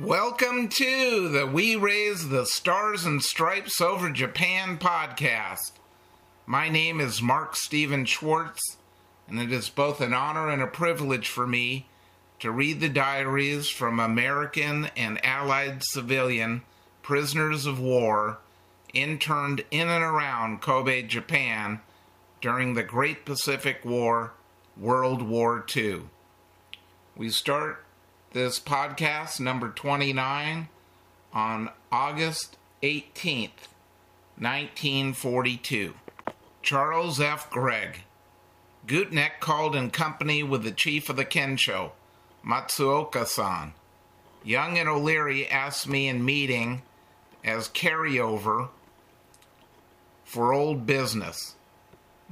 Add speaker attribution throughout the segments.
Speaker 1: Welcome to the We Raise the Stars and Stripes Over Japan podcast. My name is Mark Steven Schwartz, and it is both an honor and a privilege for me to read the diaries from American and Allied civilian prisoners of war interned in and around Kobe, Japan during the Great Pacific War, World War II. We start this podcast, number 29, on August 18th, 1942. Charles F. Gregg. Gutnick called in company with the chief of the Kensho, Matsuoka san. Young and O'Leary asked me in meeting as carryover for old business.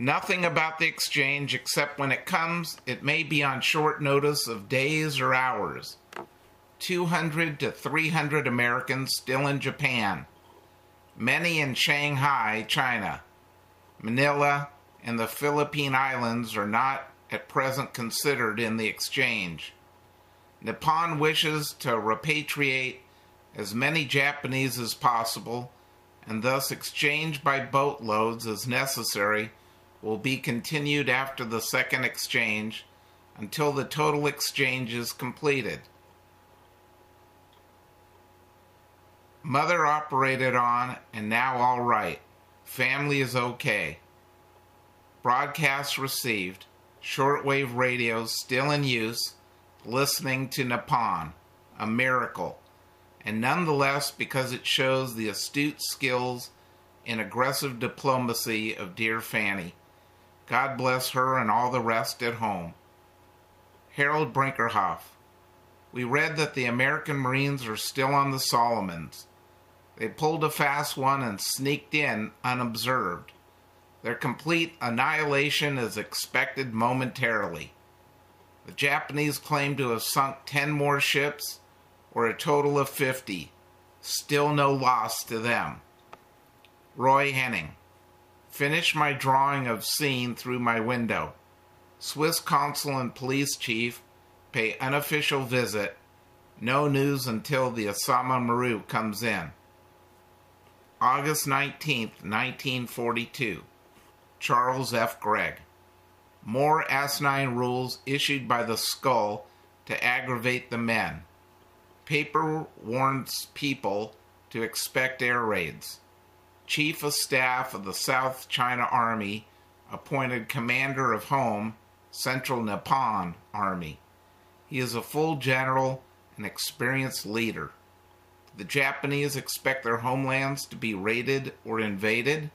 Speaker 1: Nothing about the exchange except when it comes, it may be on short notice of days or hours. 200 to 300 Americans still in Japan, many in Shanghai, China. Manila and the Philippine Islands are not at present considered in the exchange. Nippon wishes to repatriate as many Japanese as possible and thus exchange by boatloads as necessary will be continued after the second exchange until the total exchange is completed. Mother operated on and now all right. Family is okay. Broadcasts received. Shortwave radios still in use. Listening to Nippon. A miracle. And nonetheless, because it shows the astute skills and aggressive diplomacy of dear Fanny. God bless her and all the rest at home. Harold Brinkerhoff. We read that the American Marines are still on the Solomons. They pulled a fast one and sneaked in unobserved. Their complete annihilation is expected momentarily. The Japanese claim to have sunk 10 more ships, or a total of 50. Still no loss to them. Roy Henning. Finish my drawing of scene through my window. Swiss consul and police chief pay unofficial visit. No news until the Asama Maru comes in. August 19th, 1942. Charles F. Gregg. More asinine rules issued by the skull to aggravate the men. Paper warns people to expect air raids. Chief of Staff of the South China Army, appointed Commander of Home, Central Nippon Army. He is a full general and experienced leader. The Japanese expect their homelands to be raided or invaded.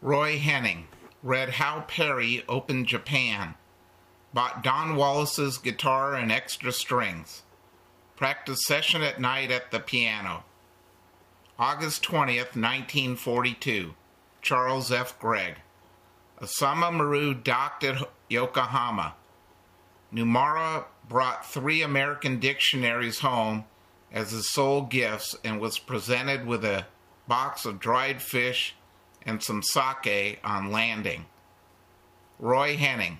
Speaker 1: Roy Henning read How Perry Opened Japan. Bought Don Wallace's guitar and extra strings. Practice session at night at the piano. August 20th, 1942. Charles F. Gregg. Asama Maru docked at Yokohama. Numara brought three American dictionaries home as his sole gifts and was presented with a box of dried fish and some sake on landing. Roy Henning.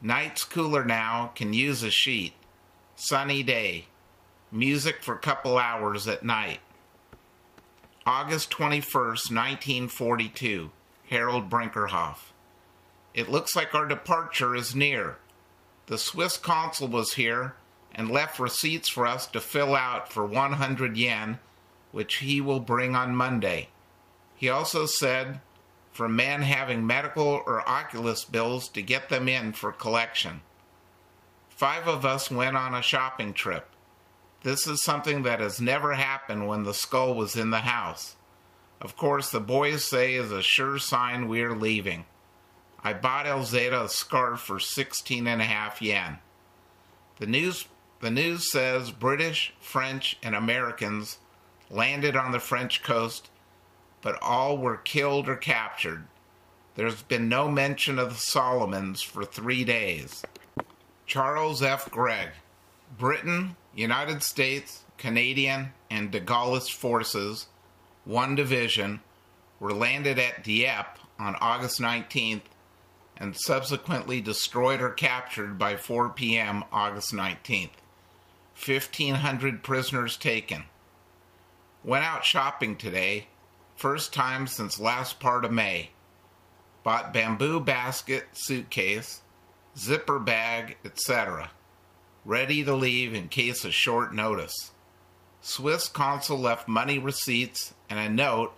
Speaker 1: Night's cooler now, can use a sheet. Sunny day. Music for couple hours at night. August 21st, 1942. Harold Brinkerhoff. It looks like our departure is near. The Swiss consul was here and left receipts for us to fill out for 100 yen, which he will bring on Monday. He also said for men having medical or oculus bills to get them in for collection. Five of us went on a shopping trip. This is something that has never happened when the skull was in the house. Of course, the boys say is a sure sign we're leaving. I bought Elzada a scarf for sixteen and a half yen. The news, the news says British, French, and Americans landed on the French coast, but all were killed or captured. There's been no mention of the Solomons for three days. Charles F. Gregg. Britain, United States, Canadian, and de Gaulle's forces, one division, were landed at Dieppe on August 19th and subsequently destroyed or captured by 4 p.m. August 19th. 1,500 prisoners taken. Went out shopping today, first time since last part of May. Bought bamboo basket, suitcase, zipper bag, etc. Ready to leave in case of short notice. Swiss consul left money receipts and a note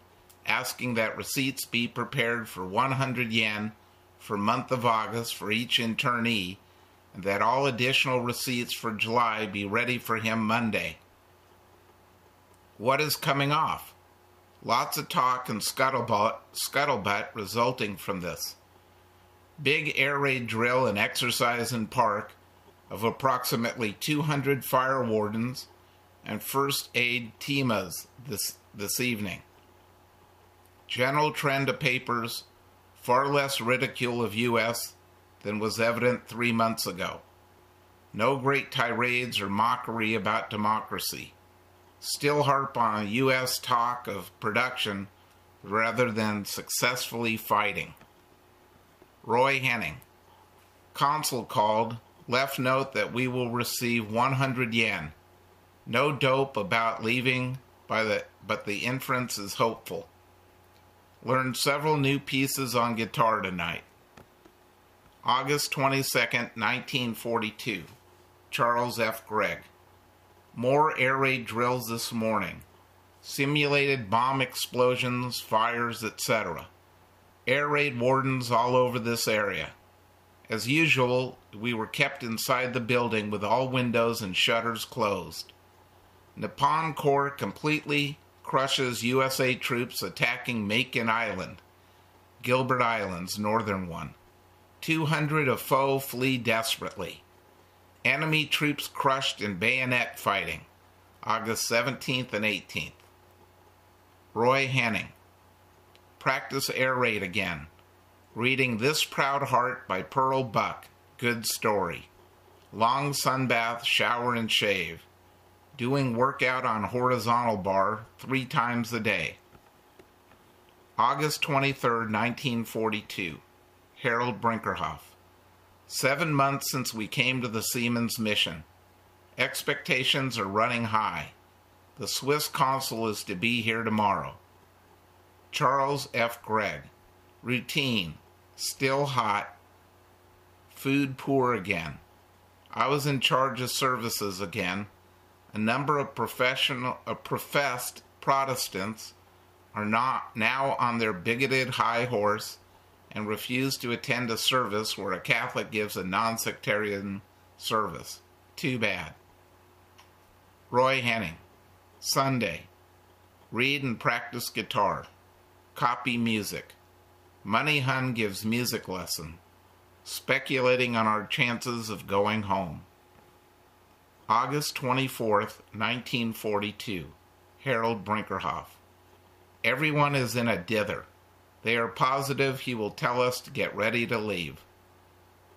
Speaker 1: asking that receipts be prepared for 100 yen for month of August for each internee and that all additional receipts for July be ready for him Monday. What is coming off? Lots of talk and scuttlebutt, scuttlebutt resulting from this. Big air raid drill and exercise in park of approximately 200 fire wardens and first aid teamas this, this evening. General trend of papers, far less ridicule of U.S. than was evident three months ago. No great tirades or mockery about democracy. Still harp on U.S. talk of production rather than successfully fighting. Roy Henning. Consul called, left note that we will receive 100 yen. No dope about leaving, by the, but the inference is hopeful. Learned several new pieces on guitar tonight. August 22, 1942. Charles F. Gregg. More air raid drills this morning. Simulated bomb explosions, fires, etc. Air raid wardens all over this area. As usual, we were kept inside the building with all windows and shutters closed. Nippon Corps completely crushes USA troops attacking Makin Island, Gilbert Island's northern one. 200 of foe flee desperately. Enemy troops crushed in bayonet fighting, August 17th and 18th. Roy Henning. Practice air raid again. Reading This Proud Heart by Pearl Buck. Good story. Long sunbath, shower, and shave. Doing workout on horizontal bar three times a day. August 23, 1942. Harold Brinkerhoff. Seven months since we came to the Seamen's mission. Expectations are running high. The Swiss consul is to be here tomorrow. Charles F. Gregg. Routine. Still hot. Food poor again. I was in charge of services again. A number of professional, uh, professed Protestants are not now on their bigoted high horse and refuse to attend a service where a Catholic gives a non-sectarian service. Too bad. Roy Henning. Sunday. Read and practice guitar. Copy music. Moneyhun gives music lesson. Speculating on our chances of going home. August 24th, 1942. Harold Brinkerhoff. Everyone is in a dither. They are positive he will tell us to get ready to leave.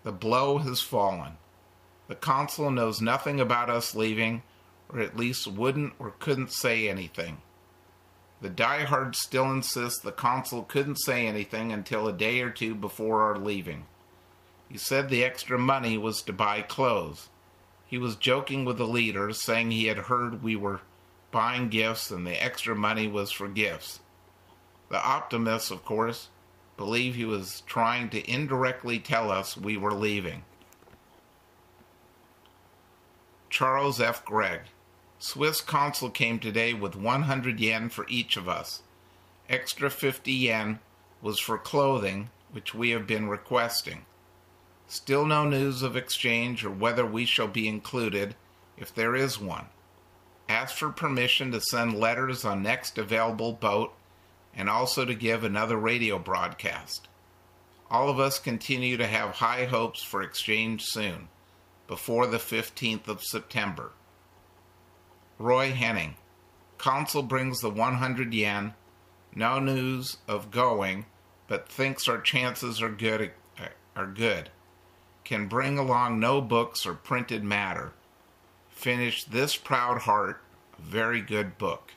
Speaker 1: The blow has fallen. The consul knows nothing about us leaving, or at least wouldn't or couldn't say anything. The diehards still insist the consul couldn't say anything until a day or two before our leaving. He said the extra money was to buy clothes. He was joking with the leaders, saying he had heard we were buying gifts and the extra money was for gifts. The optimists, of course, believe he was trying to indirectly tell us we were leaving. Charles F. Gregg. Swiss consul came today with 100 yen for each of us. Extra 50 yen was for clothing, which we have been requesting. Still no news of exchange or whether we shall be included, if there is one. Asked for permission to send letters on next available boat and also to give another radio broadcast. All of us continue to have high hopes for exchange soon, before the 15th of September. Roy Henning. Consul brings the 100 yen. No news of going, but thinks our chances are good. Uh, are good. Can bring along no books or printed matter. Finish This Proud Heart, very good book.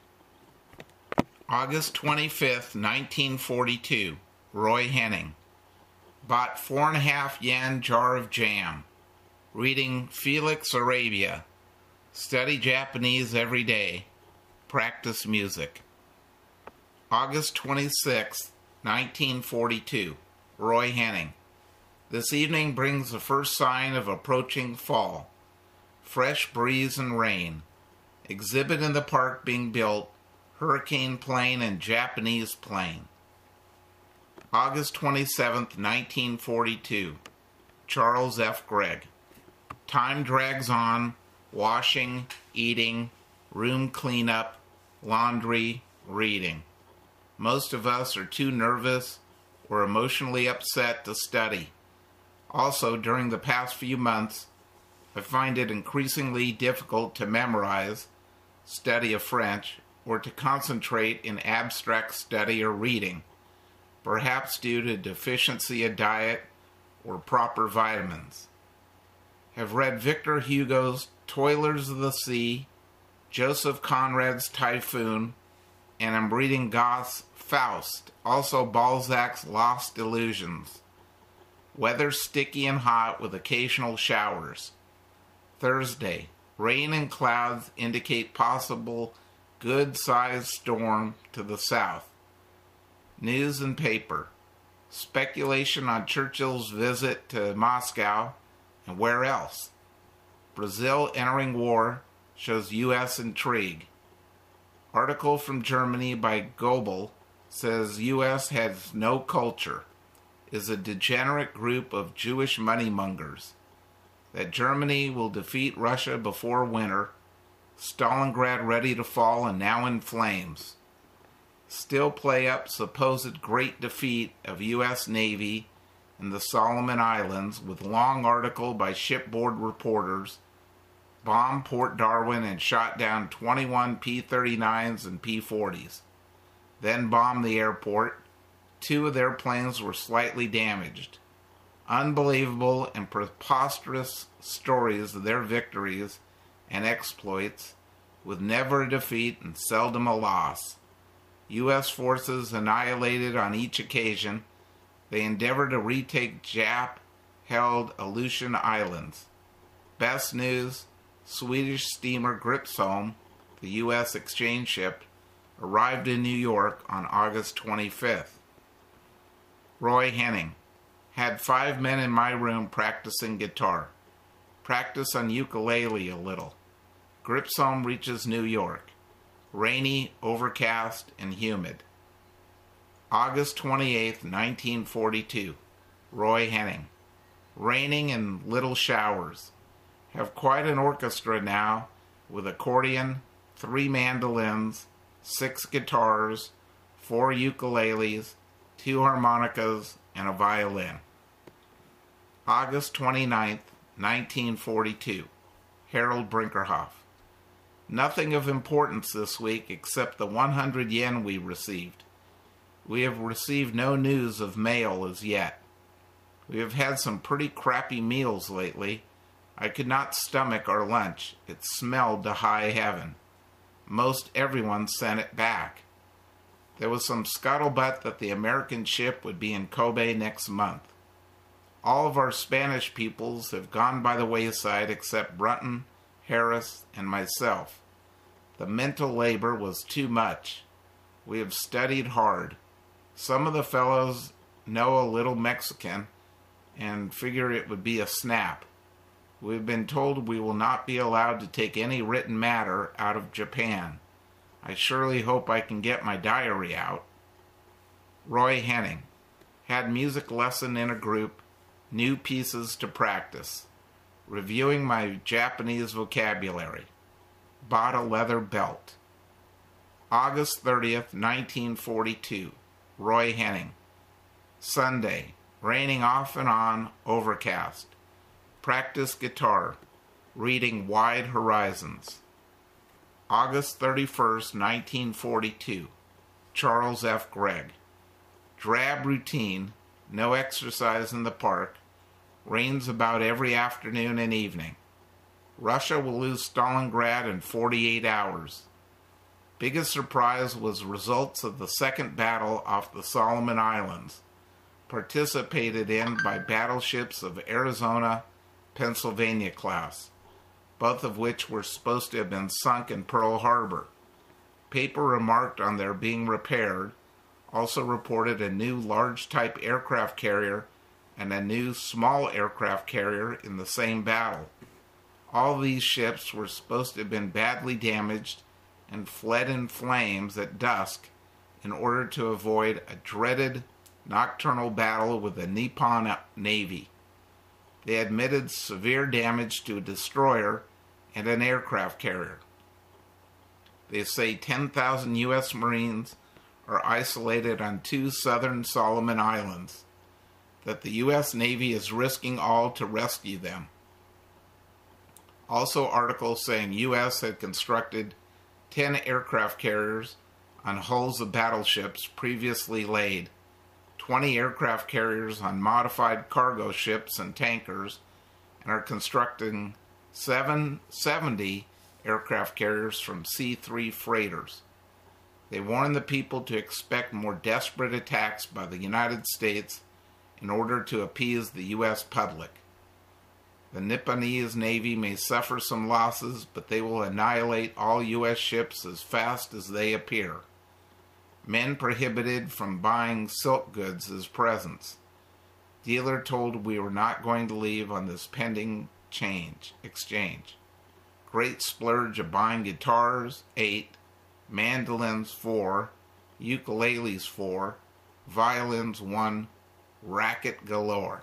Speaker 1: August 25th, 1942. Roy Henning. Bought four and a half yen jar of jam. Reading Felix Arabia. Study Japanese every day. Practice music. August 26, 1942. Roy Henning. This evening brings the first sign of approaching fall. Fresh breeze and rain. Exhibit in the park being built. Hurricane plane and Japanese plane. August 27, 1942. Charles F. Gregg. Time drags on washing, eating, room cleanup, laundry, reading. Most of us are too nervous or emotionally upset to study. Also, during the past few months, I find it increasingly difficult to memorize, study of French, or to concentrate in abstract study or reading, perhaps due to deficiency of diet or proper vitamins. Have read Victor Hugo's Toilers of the Sea, Joseph Conrad's Typhoon, and I'm reading Goethe's Faust, also Balzac's Lost Illusions. Weather sticky and hot with occasional showers. Thursday, rain and clouds indicate possible good sized storm to the south. News and paper. Speculation on Churchill's visit to Moscow and where else. Brazil entering war shows U.S. intrigue. Article from Germany by Goebel says U.S. has no culture, is a degenerate group of Jewish moneymongers, that Germany will defeat Russia before winter, Stalingrad ready to fall and now in flames. Still play up supposed great defeat of U.S. Navy in the Solomon Islands with long article by shipboard reporters bombed Port Darwin and shot down 21 P 39s and P 40s. Then bombed the airport. Two of their planes were slightly damaged. Unbelievable and preposterous stories of their victories and exploits, with never a defeat and seldom a loss. U.S. forces annihilated on each occasion. They endeavored to retake Jap held Aleutian Islands. Best news Swedish steamer Gripsholm, the U.S. exchange ship, arrived in New York on August 25th. Roy Henning had five men in my room practicing guitar. Practice on ukulele a little. Gripsholm reaches New York. Rainy, overcast, and humid. August 28, 1942. Roy Henning. Raining in little showers have quite an orchestra now with accordion, three mandolins, six guitars, four ukuleles, two harmonicas, and a violin. August 29th, 1942. Harold Brinkerhoff. Nothing of importance this week except the 100 yen we received. We have received no news of mail as yet. We have had some pretty crappy meals lately, I could not stomach our lunch. It smelled to high heaven. Most everyone sent it back. There was some scuttlebutt that the American ship would be in Kobe next month. All of our Spanish peoples have gone by the wayside except Brunton, Harris, and myself. The mental labor was too much. We have studied hard. Some of the fellows know a little Mexican and figure it would be a snap. We've been told we will not be allowed to take any written matter out of Japan. I surely hope I can get my diary out. Roy Henning. Had music lesson in a group, new pieces to practice. Reviewing my Japanese vocabulary. Bought a leather belt. August 30th, 1942. Roy Henning. Sunday. Raining off and on, overcast. Practice guitar. Reading Wide Horizons. August 31st, 1942. Charles F. Gregg. Drab routine, no exercise in the park, rains about every afternoon and evening. Russia will lose Stalingrad in 48 hours. Biggest surprise was results of the second battle off the Solomon Islands, participated in by battleships of Arizona, Pennsylvania class. both of which were supposed to have been sunk in Pearl Harbor. Paper remarked on their being repaired, also reported a new large type aircraft carrier and a new small aircraft carrier in the same battle. All these ships were supposed to have been badly damaged and fled in flames at dusk in order to avoid a dreaded nocturnal battle with the Nippon Navy. They admitted severe damage to a destroyer and an aircraft carrier. They say 10,000 U.S. Marines are isolated on two southern Solomon Islands, that the U.S. Navy is risking all to rescue them. Also, articles saying U.S. had constructed 10 aircraft carriers on hulls of battleships previously laid, 20 aircraft carriers on modified cargo ships and tankers, and are constructing 770 aircraft carriers from C 3 freighters. They warn the people to expect more desperate attacks by the United States in order to appease the U.S. public. The Nipponese Navy may suffer some losses, but they will annihilate all U.S. ships as fast as they appear. Men prohibited from buying silk goods as presents. Dealer told we were not going to leave on this pending change exchange. Great splurge of buying guitars, eight, mandolins, four, ukuleles, four, violins, one, racket galore.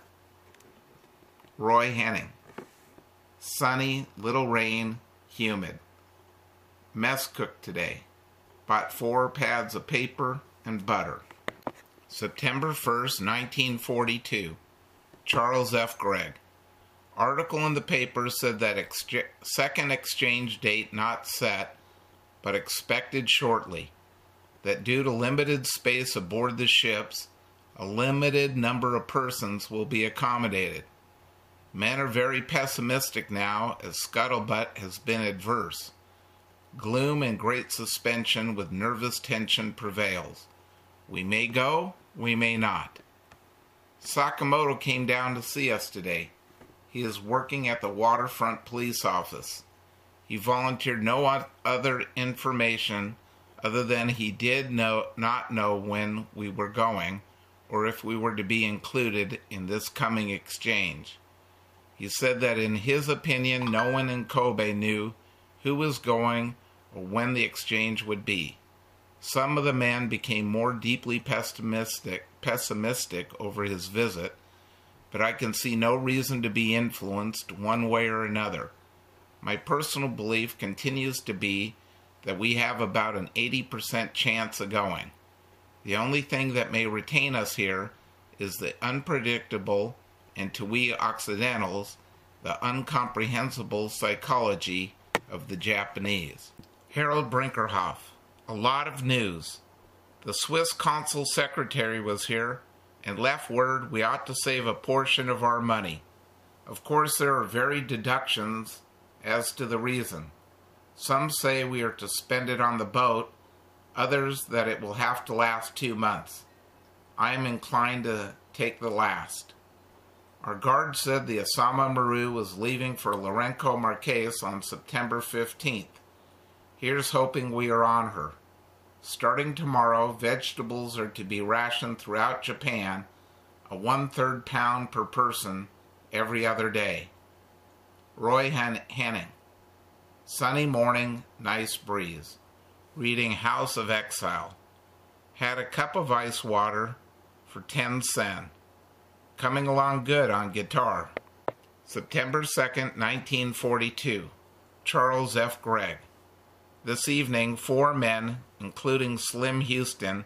Speaker 1: Roy Henning. Sunny, little rain, humid. Mess cooked today. Bought four pads of paper and butter. September 1st, 1942. Charles F. Gregg. Article in the paper said that ex- second exchange date not set, but expected shortly. That due to limited space aboard the ships, a limited number of persons will be accommodated. Men are very pessimistic now as scuttlebutt has been adverse. Gloom and great suspension with nervous tension prevails. We may go, we may not. Sakamoto came down to see us today. He is working at the waterfront police office. He volunteered no other information other than he did know, not know when we were going or if we were to be included in this coming exchange. He said that in his opinion, no one in Kobe knew who was going or when the exchange would be. Some of the men became more deeply pessimistic, pessimistic over his visit, but I can see no reason to be influenced one way or another. My personal belief continues to be that we have about an 80% chance of going. The only thing that may retain us here is the unpredictable and to we Occidentals, the incomprehensible psychology of the Japanese. Harold Brinkerhoff. A lot of news. The Swiss consul secretary was here and left word we ought to save a portion of our money. Of course, there are varied deductions as to the reason. Some say we are to spend it on the boat, others that it will have to last two months. I am inclined to take the last. Our guard said the Asama Maru was leaving for Lourenço Marques on September 15th. Here's hoping we are on her. Starting tomorrow, vegetables are to be rationed throughout Japan, a one third pound per person every other day. Roy Henning. Sunny morning, nice breeze. Reading House of Exile. Had a cup of ice water for 10 sen coming along good on guitar. September 2nd, 1942. Charles F. Gregg. This evening, four men, including Slim Houston,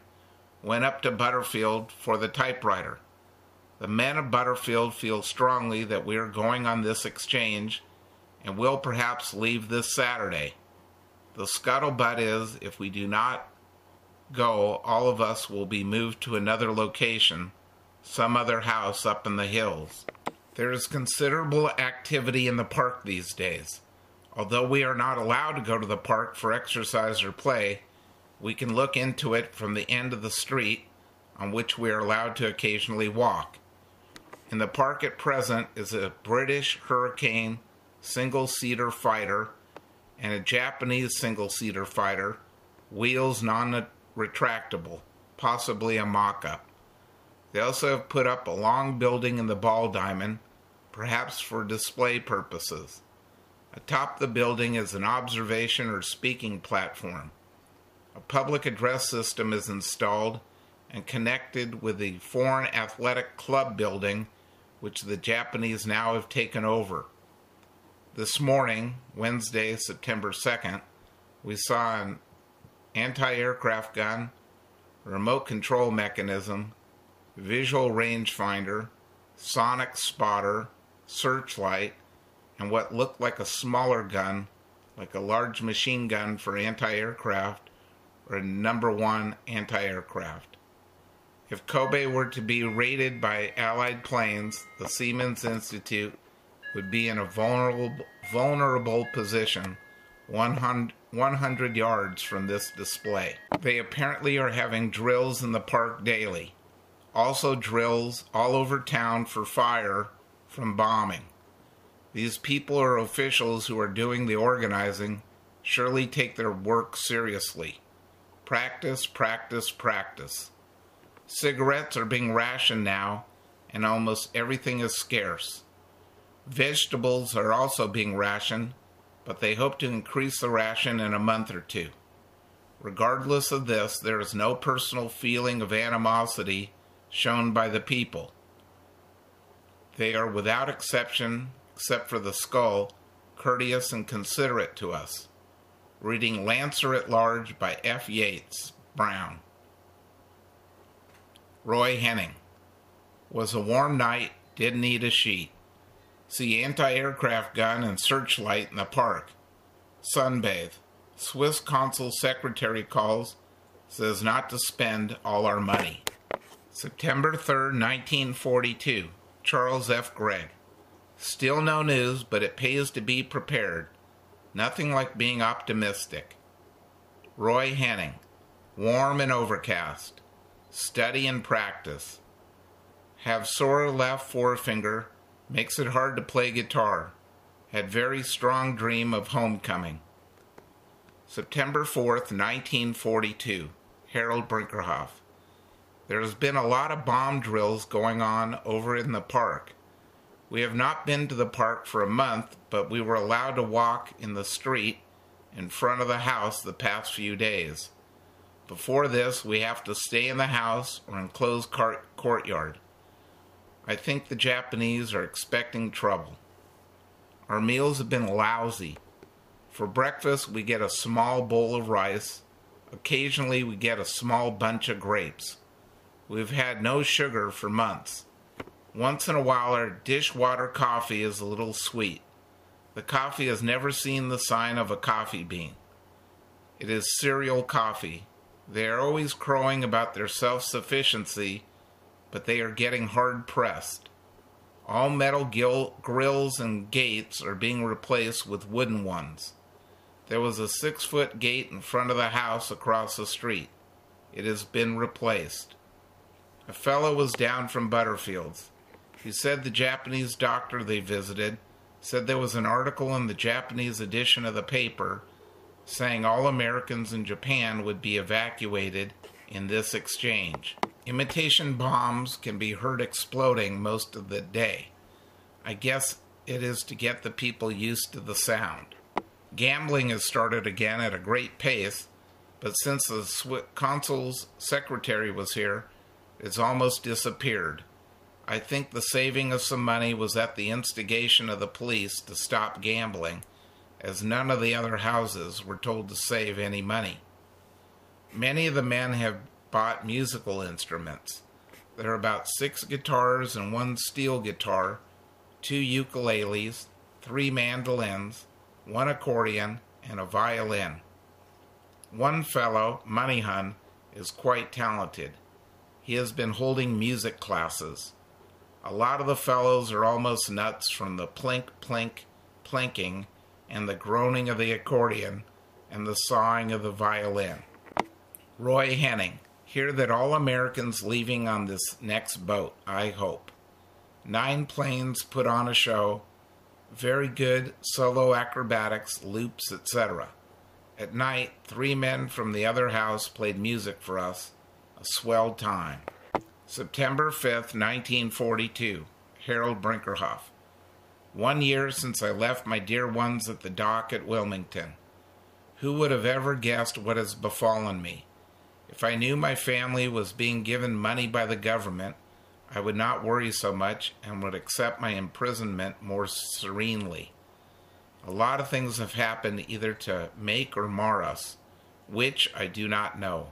Speaker 1: went up to Butterfield for the typewriter. The men of Butterfield feel strongly that we are going on this exchange and will perhaps leave this Saturday. The scuttlebutt is if we do not go, all of us will be moved to another location some other house up in the hills. There is considerable activity in the park these days. Although we are not allowed to go to the park for exercise or play, we can look into it from the end of the street on which we are allowed to occasionally walk. In the park at present is a British Hurricane single seater fighter and a Japanese single seater fighter, wheels non retractable, possibly a mock up. They also have put up a long building in the ball diamond, perhaps for display purposes. Atop the building is an observation or speaking platform. A public address system is installed and connected with the Foreign Athletic Club building, which the Japanese now have taken over. This morning, Wednesday, September 2nd, we saw an anti aircraft gun, remote control mechanism, visual rangefinder, sonic spotter, searchlight, and what looked like a smaller gun, like a large machine gun for anti aircraft or a number one anti aircraft. If Kobe were to be raided by Allied planes, the Seamen's Institute would be in a vulnerable, vulnerable position 100, 100 yards from this display. They apparently are having drills in the park daily. Also, drills all over town for fire from bombing. These people or officials who are doing the organizing surely take their work seriously. Practice, practice, practice. Cigarettes are being rationed now, and almost everything is scarce. Vegetables are also being rationed, but they hope to increase the ration in a month or two. Regardless of this, there is no personal feeling of animosity shown by the people. They are without exception, except for the skull, courteous and considerate to us. Reading Lancer at Large by F. Yeats, Brown. Roy Henning. Was a warm night, didn't need a sheet. See anti aircraft gun and searchlight in the park. Sunbathe. Swiss consul secretary calls, says not to spend all our money. September 3rd, 1942. Charles F. Gregg. Still no news, but it pays to be prepared. Nothing like being optimistic. Roy Henning. Warm and overcast. Study and practice. Have sore left forefinger Makes it hard to play guitar. Had very strong dream of homecoming. September 4th, 1942. Harold Brinkerhoff. There has been a lot of bomb drills going on over in the park. We have not been to the park for a month, but we were allowed to walk in the street in front of the house the past few days. Before this, we have to stay in the house or enclosed courtyard. I think the Japanese are expecting trouble. Our meals have been lousy. For breakfast, we get a small bowl of rice. Occasionally, we get a small bunch of grapes. We've had no sugar for months. Once in a while, our dishwater coffee is a little sweet. The coffee has never seen the sign of a coffee bean. It is cereal coffee. They are always crowing about their self sufficiency but they are getting hard pressed. All metal gil- grills and gates are being replaced with wooden ones. There was a six foot gate in front of the house across the street. It has been replaced. A fellow was down from Butterfield's. He said the Japanese doctor they visited said there was an article in the Japanese edition of the paper saying all Americans in Japan would be evacuated in this exchange. Imitation bombs can be heard exploding most of the day. I guess it is to get the people used to the sound. Gambling has started again at a great pace, but since the consul's secretary was here, it's almost disappeared. I think the saving of some money was at the instigation of the police to stop gambling, as none of the other houses were told to save any money. Many of the men have bought musical instruments. There are about six guitars and one steel guitar, two ukuleles, three mandolins, one accordion, and a violin. One fellow, Moneyhun, is quite talented. He has been holding music classes. A lot of the fellows are almost nuts from the plink, plink, plinking, and the groaning of the accordion and the sawing of the violin. Roy Henning, Hear that all Americans leaving on this next boat, I hope. Nine planes put on a show. Very good solo acrobatics, loops, etc. At night, three men from the other house played music for us. A swell time. September 5th, 1942. Harold Brinkerhoff. One year since I left my dear ones at the dock at Wilmington. Who would have ever guessed what has befallen me? If I knew my family was being given money by the government, I would not worry so much and would accept my imprisonment more serenely. A lot of things have happened either to make or mar us, which I do not know.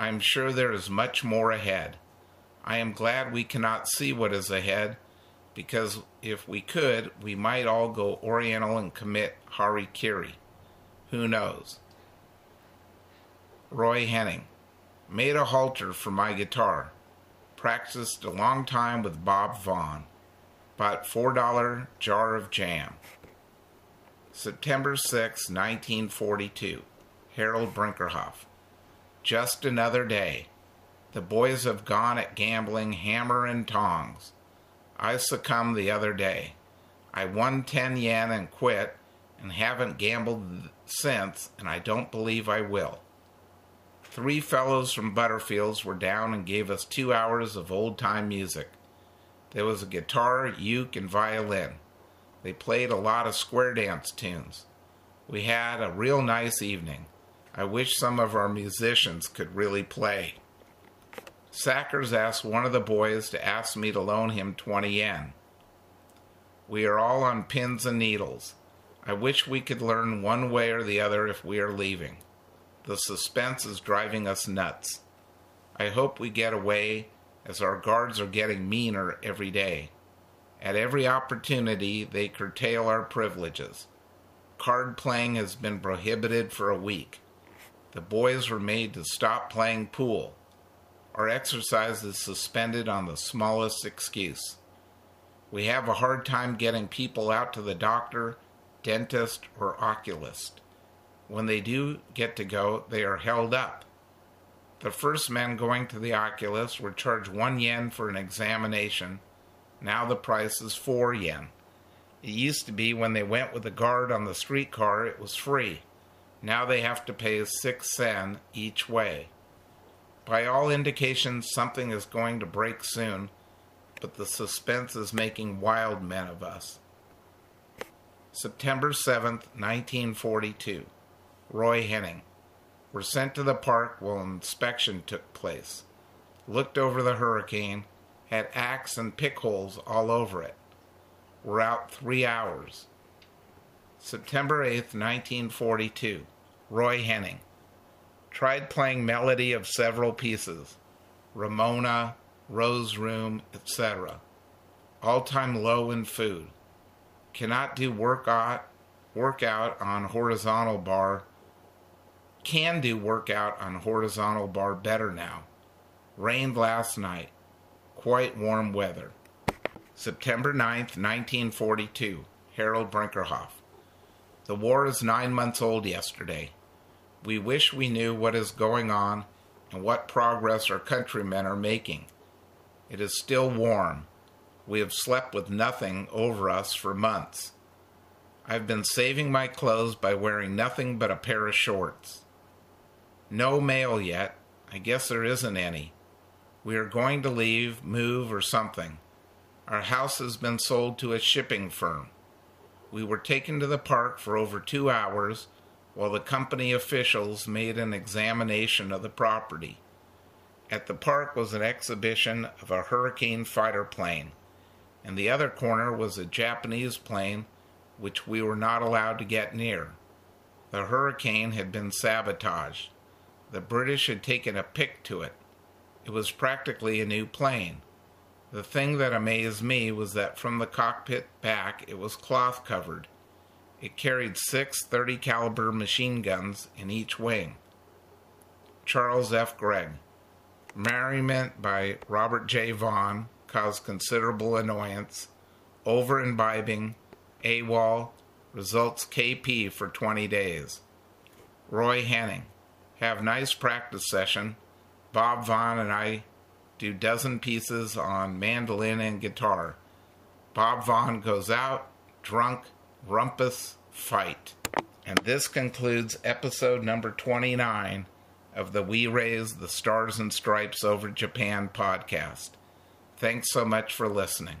Speaker 1: I am sure there is much more ahead. I am glad we cannot see what is ahead, because if we could, we might all go Oriental and commit harikiri. Who knows? Roy Henning. Made a halter for my guitar. Practiced a long time with Bob Vaughn. Bought $4 jar of jam. September 6, 1942. Harold Brinkerhoff. Just another day. The boys have gone at gambling hammer and tongs. I succumbed the other day. I won 10 yen and quit and haven't gambled since, and I don't believe I will. Three fellows from Butterfields were down and gave us two hours of old time music. There was a guitar, uke, and violin. They played a lot of square dance tunes. We had a real nice evening. I wish some of our musicians could really play. Sackers asked one of the boys to ask me to loan him 20 yen. We are all on pins and needles. I wish we could learn one way or the other if we are leaving. The suspense is driving us nuts. I hope we get away as our guards are getting meaner every day. At every opportunity, they curtail our privileges. Card playing has been prohibited for a week. The boys were made to stop playing pool. Our exercise is suspended on the smallest excuse. We have a hard time getting people out to the doctor, dentist, or oculist when they do get to go, they are held up. The first men going to the oculist were charged one yen for an examination. Now the price is four yen. It used to be when they went with a guard on the streetcar, it was free. Now they have to pay six sen each way. By all indications, something is going to break soon, but the suspense is making wild men of us. September 7th, 1942. Roy Henning, were sent to the park while inspection took place. Looked over the hurricane, had axe and pick holes all over it. Were out three hours. September 8th, 1942. Roy Henning. Tried playing melody of several pieces. Ramona, Rose Room, etc. All time low in food. Cannot do workout, workout on horizontal bar can do workout on horizontal bar better now. Rained last night. Quite warm weather. September 9th, 1942. Harold Brinkerhoff. The war is nine months old yesterday. We wish we knew what is going on and what progress our countrymen are making. It is still warm. We have slept with nothing over us for months. I've been saving my clothes by wearing nothing but a pair of shorts. No mail yet. I guess there isn't any. We are going to leave, move, or something. Our house has been sold to a shipping firm. We were taken to the park for over two hours while the company officials made an examination of the property. At the park was an exhibition of a Hurricane fighter plane. In the other corner was a Japanese plane which we were not allowed to get near. The Hurricane had been sabotaged. The British had taken a pick to it. It was practically a new plane. The thing that amazed me was that from the cockpit back it was cloth covered. It carried six 30 caliber machine guns in each wing. Charles F. Gregg. Merriment by Robert J. Vaughn caused considerable annoyance. Over imbibing, AWOL, results KP for 20 days. Roy Henning have nice practice session. Bob Vaughn and I do dozen pieces on mandolin and guitar. Bob Vaughn goes out, drunk, rumpus fight. And this concludes episode number 29 of the We Raise the Stars and Stripes Over Japan podcast. Thanks so much for listening.